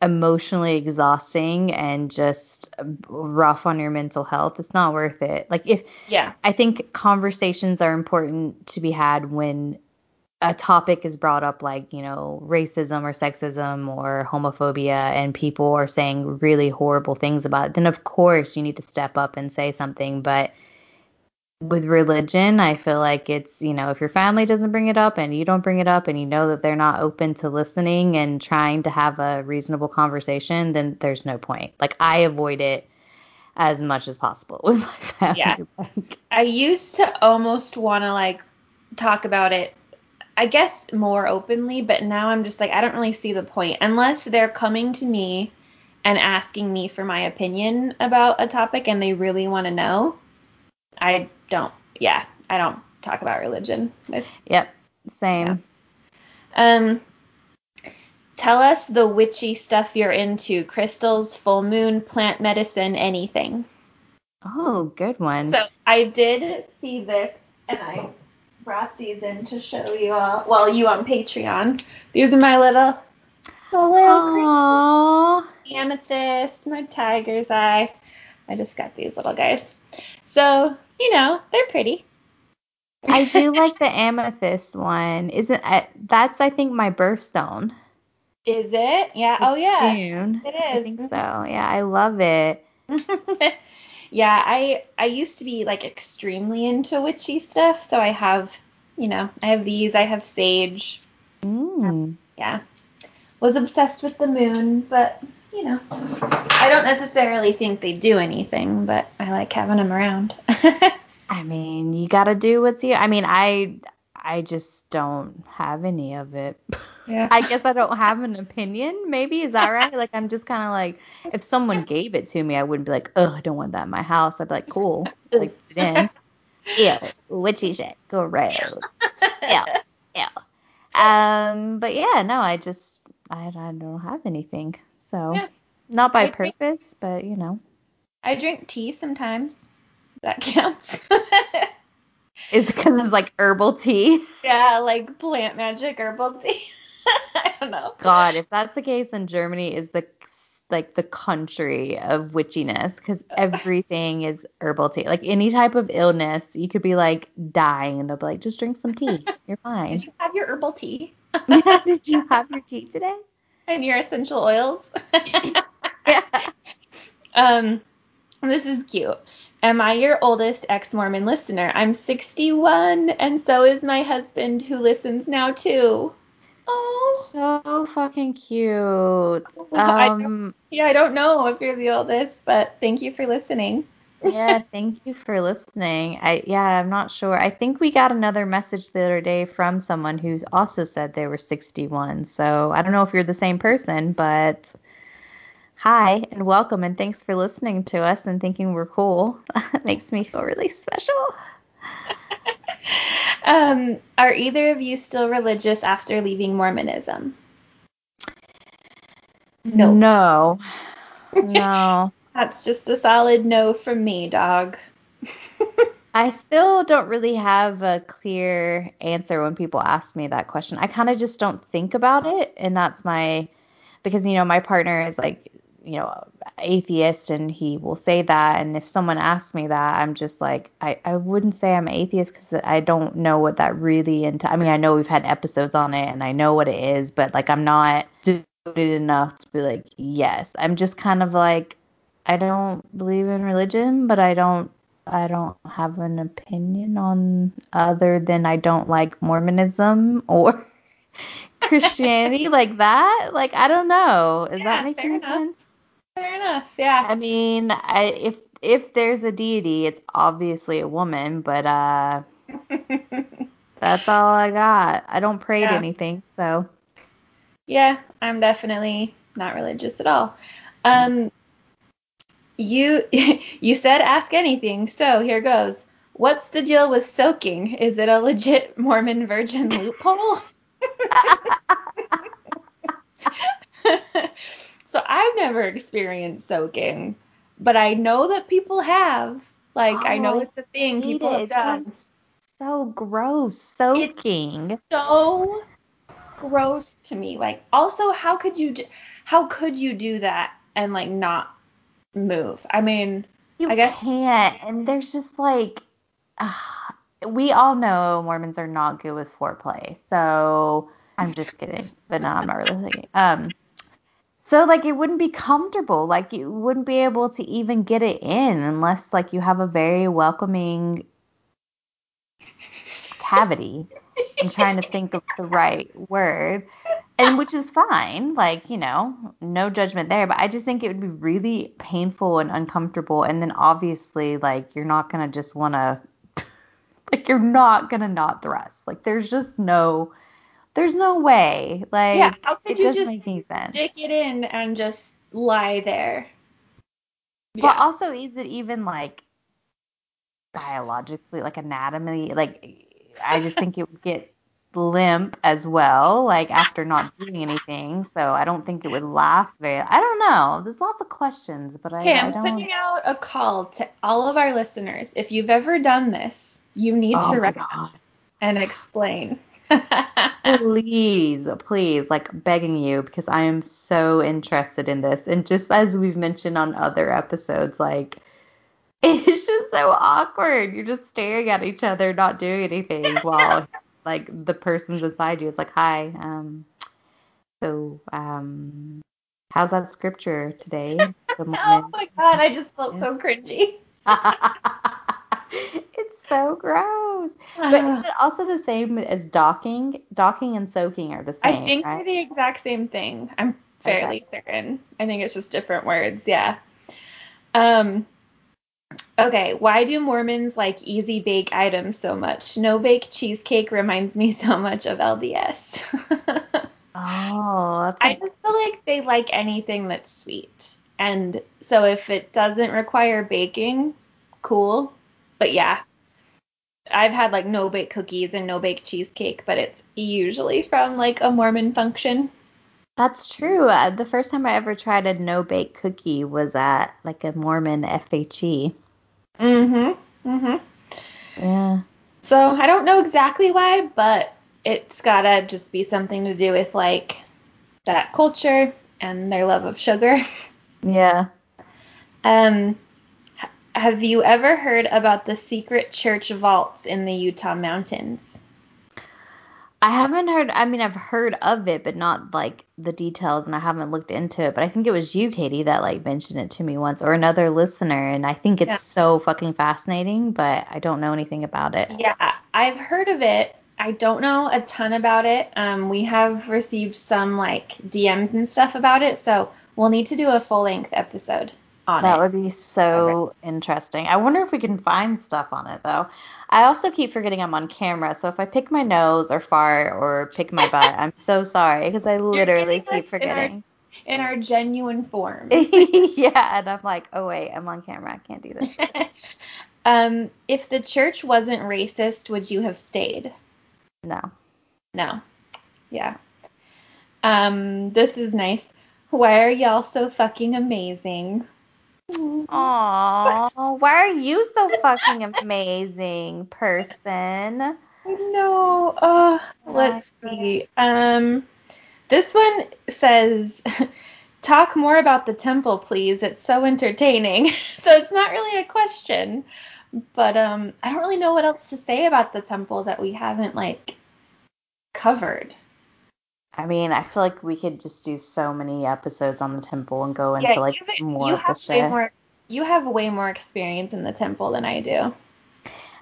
emotionally exhausting and just rough on your mental health, it's not worth it. Like if Yeah. I think conversations are important to be had when a topic is brought up like, you know, racism or sexism or homophobia and people are saying really horrible things about it, then of course you need to step up and say something. But with religion, I feel like it's, you know, if your family doesn't bring it up and you don't bring it up and you know that they're not open to listening and trying to have a reasonable conversation, then there's no point. Like I avoid it as much as possible with my family. Yeah. I used to almost want to like talk about it I guess more openly, but now I'm just like I don't really see the point unless they're coming to me and asking me for my opinion about a topic and they really want to know. I don't. Yeah, I don't talk about religion with. Yep, same. Yeah. Um, tell us the witchy stuff you're into: crystals, full moon, plant medicine, anything. Oh, good one. So I did see this, and I brought these in to show you all. Well, you on Patreon. These are my little, little amethyst, my tiger's eye. I just got these little guys. So, you know, they're pretty. I do like the amethyst one. Isn't uh, that's I think my birthstone. Is it? Yeah. It's oh yeah. June. It is. I think so. Yeah, I love it. yeah, I I used to be like extremely into witchy stuff, so I have, you know, I have these, I have sage. Mm. Yeah. Was obsessed with the moon, but you know, I don't necessarily think they do anything, but I like having them around. I mean, you got to do what's you. I mean, I I just don't have any of it. Yeah. I guess I don't have an opinion. Maybe is that right? like I'm just kind of like, if someone gave it to me, I wouldn't be like, oh, I don't want that in my house. I'd be like, cool, like then, ew, witchy shit, go road, yeah. ew. Um, but yeah, no, I just I, I don't have anything. So yeah. not by I purpose, drink, but you know. I drink tea sometimes. That counts. Is because it's like herbal tea? Yeah, like plant magic herbal tea. I don't know. God, if that's the case, then Germany is the like the country of witchiness because everything is herbal tea. Like any type of illness, you could be like dying and they'll be like, just drink some tea. You're fine. Did you have your herbal tea? yeah, did you have your tea today? And your essential oils? yeah. Um, this is cute. Am I your oldest ex Mormon listener? I'm 61, and so is my husband who listens now too. Oh, so fucking cute. Um, I yeah, I don't know if you're the oldest, but thank you for listening. Yeah, thank you for listening. I yeah, I'm not sure. I think we got another message the other day from someone who's also said they were 61. So I don't know if you're the same person, but Hi and welcome and thanks for listening to us and thinking we're cool. it makes me feel really special. um, are either of you still religious after leaving Mormonism? No. No. No. That's just a solid no from me, dog. I still don't really have a clear answer when people ask me that question. I kind of just don't think about it and that's my because you know my partner is like you know, atheist and he will say that. And if someone asks me that, I'm just like, I, I wouldn't say I'm atheist because I don't know what that really into. I mean, I know we've had episodes on it and I know what it is, but like, I'm not devoted enough to be like, yes. I'm just kind of like, I don't believe in religion, but I don't I don't have an opinion on other than I don't like Mormonism or Christianity like that? Like I don't know. Is Yeah, that making enough. sense? Fair enough. Yeah. I mean, I, if if there's a deity, it's obviously a woman, but uh that's all I got. I don't pray to anything, so yeah, I'm definitely not religious at all. Um, you you said ask anything, so here goes. What's the deal with soaking? Is it a legit Mormon virgin loophole? so I've never experienced soaking, but I know that people have. Like I Oh, know it's a thing people it. have done. so gross. Soaking. so gross to me. Like, also, how could you, d- how could you do that and like not move? I mean, You I guess- can't. And there's just like, ah, we all know Mormons are not good with foreplay. So I'm just kidding. But no, I'm not really thinking. Um, so like it wouldn't be comfortable. Like you wouldn't be able to even get it in unless like you have a very welcoming cavity. I'm trying to think of the right word. And which is fine, like, you know, no judgment there, but I just think it would be really painful and uncomfortable. And then obviously, like, you're not going to just want to, like, you're not going to not thrust. Like, there's just no, there's no way. Like, yeah, how could you just make any sense. stick it in and just lie there? But Yeah. also, is it even like biologically, like anatomy? Like, I just think it would get limp as well, like after not doing anything. So I don't think it would last very. I don't know. There's lots of questions, but I, Okay, I I'm don't. putting out a call to all of our listeners. If you've ever done this, you need Oh to God. and explain. Please, please, like begging you because I am so interested in this. And just as we've mentioned on other episodes, like it's just so awkward. You're just staring at each other, not doing anything while like the person's inside you is like, "Hi, um, so um, how's that scripture today?" The oh my god, I just felt Yeah. so cringy. it's so gross. But is it also the same as docking? Docking and soaking are the same, I think right? they're the exact same thing. I'm fairly certain. I think it's just different words. Yeah. Um. Okay. Why do Mormons like easy bake items so much? No bake cheesecake reminds me so much of LDS. Oh, I just feel like they like anything that's sweet, and so if it doesn't require baking, cool. But yeah. I've had like no bake cookies and no bake cheesecake, but it's usually from like a Mormon function. That's true. Uh, the first time I ever tried a no bake cookie was at like a Mormon FHE. Mm-hmm. Mm-hmm. Yeah. So I don't know exactly why, but it's gotta just be something to do with like that culture and their love of sugar. Yeah. Um, have you ever heard about the secret church vaults in the Utah mountains? I haven't heard, I mean, I've heard of it, but not like the details, and I haven't looked into it. But I think it was you, Katie, that like mentioned it to me once, or another listener, and I think it's Yeah. so fucking fascinating, but I don't know anything about it. Yeah, I've heard of it. I don't know a ton about it. Um, we have received some like DMs and stuff about it, so we'll need to do a full length episode on That it. That would be so interesting. I wonder if we can find stuff on it though. I also keep forgetting I'm on camera, so if I pick my nose or fart or pick my butt, I'm so sorry because I literally keep us in our- forgetting. in our genuine form. yeah, and I'm like, oh wait, I'm on camera. I can't do this. um, if the church wasn't racist, would you have stayed? No. No. Yeah. Um, this is nice. Why are y'all so fucking amazing? Aw, why are you so fucking amazing, person? No. Uh, let's see. Um, this one says, "Talk more about the temple, please. It's so entertaining." so it's not really a question, but um, I don't really know what else to say about the temple that we haven't like covered. I mean, I feel like we could just do so many episodes on the temple and go into Yeah, like you, more you of the have way shit. more. You have way more experience in the temple than I do.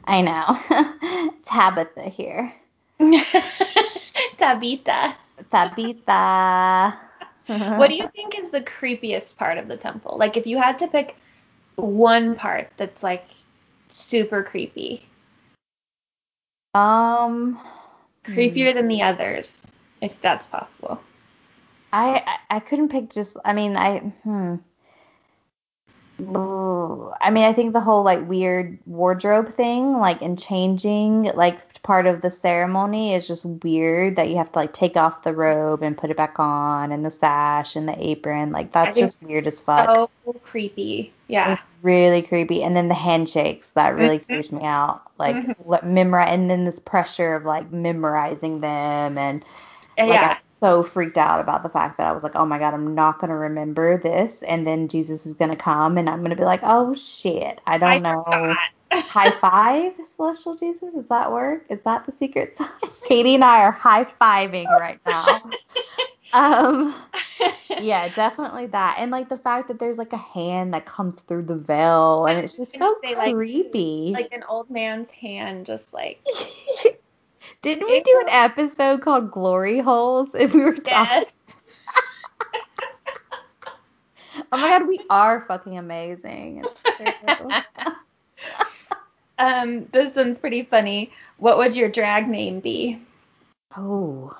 I know. Tabitha here. Tabitha. Tabitha. what do you think is the creepiest part of the temple? Like if you had to pick one part that's like super creepy. Um creepier than the others, if that's possible. I I, couldn't pick just I mean I hmm. I mean, I think the whole like weird wardrobe thing, like and changing, like part of the ceremony is just weird that you have to like take off the robe and put it back on and the sash and the apron. Like that's just weird as fuck. So creepy. Yeah. It's really creepy. And then the handshakes, that really mm-hmm. creeps me out. Like mm-hmm. memorize and then this pressure of like memorizing them and like, yeah so freaked out about the fact that I was like, oh my God, I'm not going to remember this. And then Jesus is going to come and I'm going to be like, oh shit, I don't I know. high five, celestial Jesus? Is that work? Is that the secret sign? Katie and I are high fiving right now. um, yeah, definitely that. And like the fact that there's like a hand that comes through the veil and it's just so say, creepy. Like, like an old man's hand, just like. Didn't we do an episode called Glory Holes if we were talking? Yes. oh my god, we are fucking amazing. um, this one's pretty funny. What would your drag name be? Oh.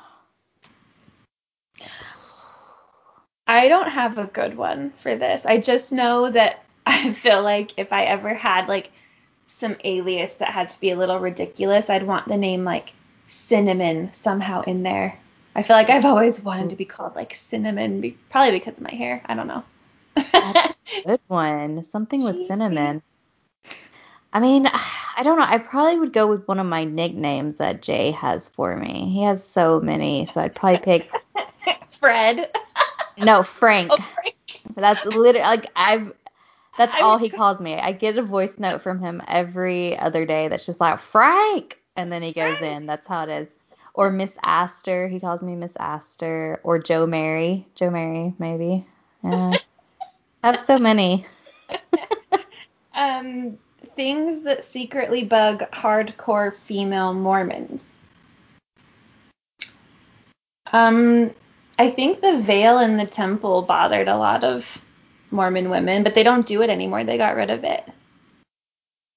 I don't have a good one for this. I just know that I feel like if I ever had like some alias that had to be a little ridiculous, I'd want the name like cinnamon somehow in there. I feel like I've always wanted to be called like cinnamon, be- probably because of my hair. I don't know. good one. Something with Jeez. cinnamon. I mean, I don't know. I probably would go with one of my nicknames that Jay has for me. He has so many, so I'd probably pick Fred. no, Frank. Oh, Frank. That's literally like I've. That's I all he calls me. I get a voice note from him every other day that's just like Frank and then he goes in. That's how it is. Or Miss Astor, he calls me Miss Astor, or Joe Mary, Joe Mary maybe. Yeah. I have so many. um, things that secretly bug hardcore female Mormons. Um, I think the veil in the temple bothered a lot of Mormon women, but they don't do it anymore. They got rid of it.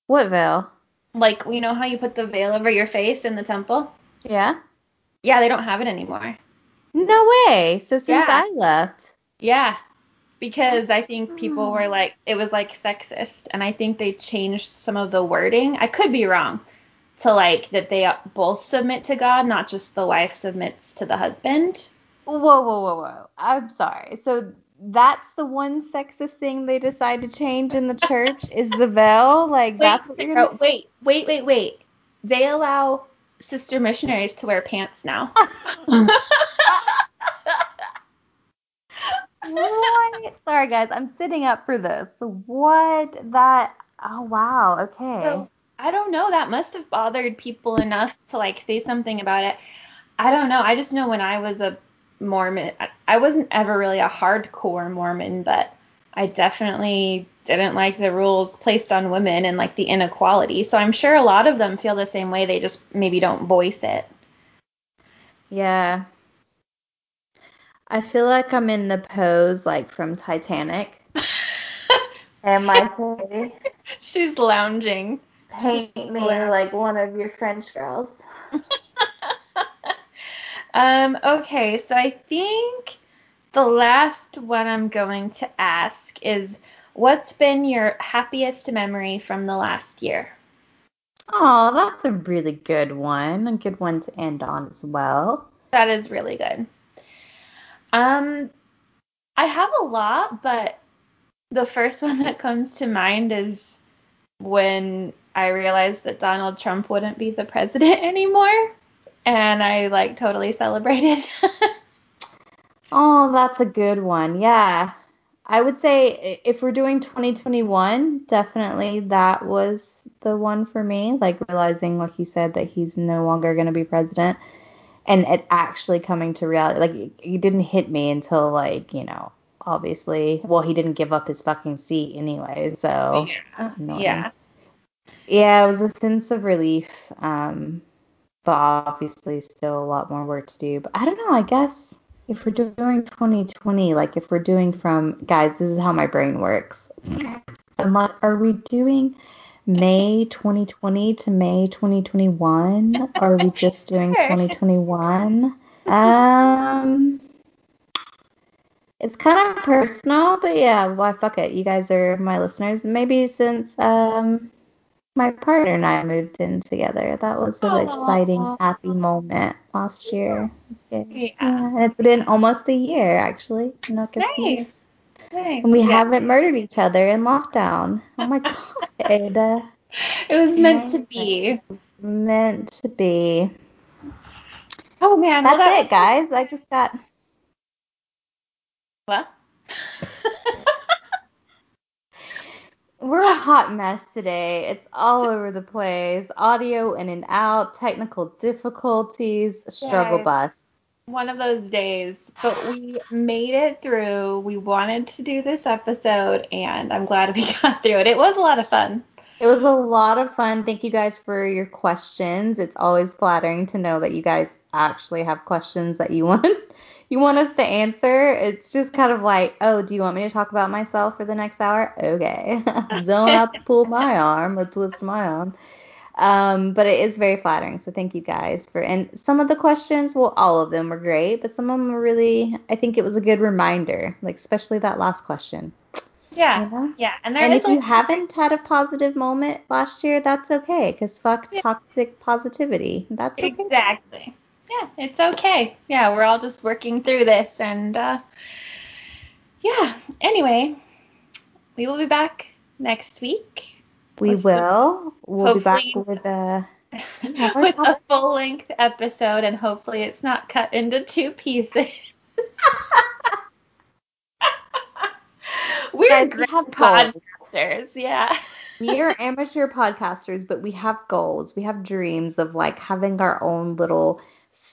What veil? Like, you know how you put the veil over your face in the temple? Yeah. Yeah, they don't have it anymore. No way. So since yeah. I left. Yeah. Because I think people oh. were like, it was like sexist. And I think they changed some of the wording. I could be wrong. To like that they both submit to God, not just the wife submits to the husband. Whoa, whoa, whoa, whoa. I'm sorry. So that's the one sexist thing they decide to change in the church is the veil. Like wait, that's what you're gonna. Wait, wait, wait, wait. They allow sister missionaries to wear pants now. what? Sorry guys, I'm sitting up for this. What that? Oh wow. Okay. So, I don't know. That must have bothered people enough to like say something about it. I don't know. I just know when I was a Mormon. I wasn't ever really a hardcore Mormon, but I definitely didn't like the rules placed on women and like the inequality. So I'm sure a lot of them feel the same way. They just maybe don't voice it. Yeah. I feel like I'm in the pose like from Titanic. Am I? She's lounging. Paint me like one of your French girls. Um, okay, so I think the last one I'm going to ask is what's been your happiest memory from the last year? Oh, that's a really good one. A good one to end on as well. That is really good. Um, I have a lot, but the first one that comes to mind is when I realized that Donald Trump wouldn't be the president anymore and I like totally celebrated. oh, that's a good one. Yeah. I would say if we're doing 2021, definitely that was the one for me. Like realizing, like you said, that he's no longer going to be president, and it actually coming to reality. Like it, it didn't hit me until like you know, obviously. Well, he didn't give up his fucking seat anyway, so yeah, annoying. yeah, yeah. It was a sense of relief. Um, but obviously still a lot more work to do. But I don't know. I guess if we're doing 2020, like if we're doing from guys, this is how my brain works. I'm like, are we doing May 2020 to May 2021? Or are we just doing 2021? Um, it's kind of personal, but yeah, why fuck it? You guys are my listeners. Maybe since um my partner and I moved in together, that was an Aw. exciting, happy moment last year. Yeah. and it's been almost a year actually. Not good for. Nice. Nice. And we Yeah. haven't murdered each other in lockdown. Oh my god, Ada. Uh, it was meant to be. Meant to be. Oh man. That's well, that it, guys. I just got What? We're a hot mess today. It's all over the place. Audio in and out, technical difficulties, struggle Yes. bus. One of those days, but we made it through. We wanted to do this episode, and I'm glad we got through it. It was a lot of fun. It was a lot of fun. Thank you guys for your questions. It's always flattering to know that you guys actually have questions that you want you want us to answer. It's just kind of like, oh, do you want me to talk about myself for the next hour? Okay. Don't have to pull my arm or twist my arm. Um, but it is very flattering. So thank you guys for and some of the questions, well, all of them were great, but some of them were really I think it was a good reminder, like especially that last question. Yeah. You know? Yeah. And And if you haven't had a positive moment last year, that's okay, because fuck Yeah. toxic positivity. That's okay. exactly. Yeah, it's okay. Yeah, we're all just working through this, and uh, yeah. Anyway, we will be back next week. We will. We'll be back with our with a full length episode, and hopefully it's not cut into two pieces. We're Guys, we great goals. podcasters, yeah. we are amateur podcasters, but we have goals. We have dreams of like having our own little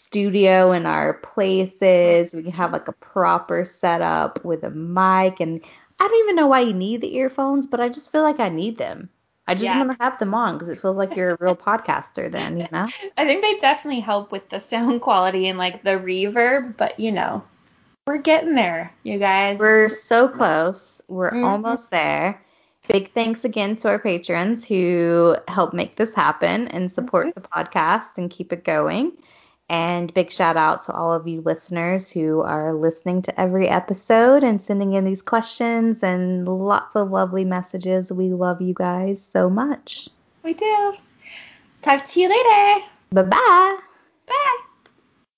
studio in our places. We can have like a proper setup with a mic and I don't even know why you need the earphones, but I just feel like I need them. I just Yeah. want to have them on because it feels like you're a real podcaster then, you know? I think they definitely help with the sound quality and like the reverb, but you know, we're getting there, you guys. We're so close. We're Mhm. almost there. Big thanks again to our patrons who help make this happen and support the podcast and keep it going. And big shout out to all of you listeners who are listening to every episode and sending in these questions and lots of lovely messages. We love you guys so much. we do. Talk to you later. Bye bye. Bye.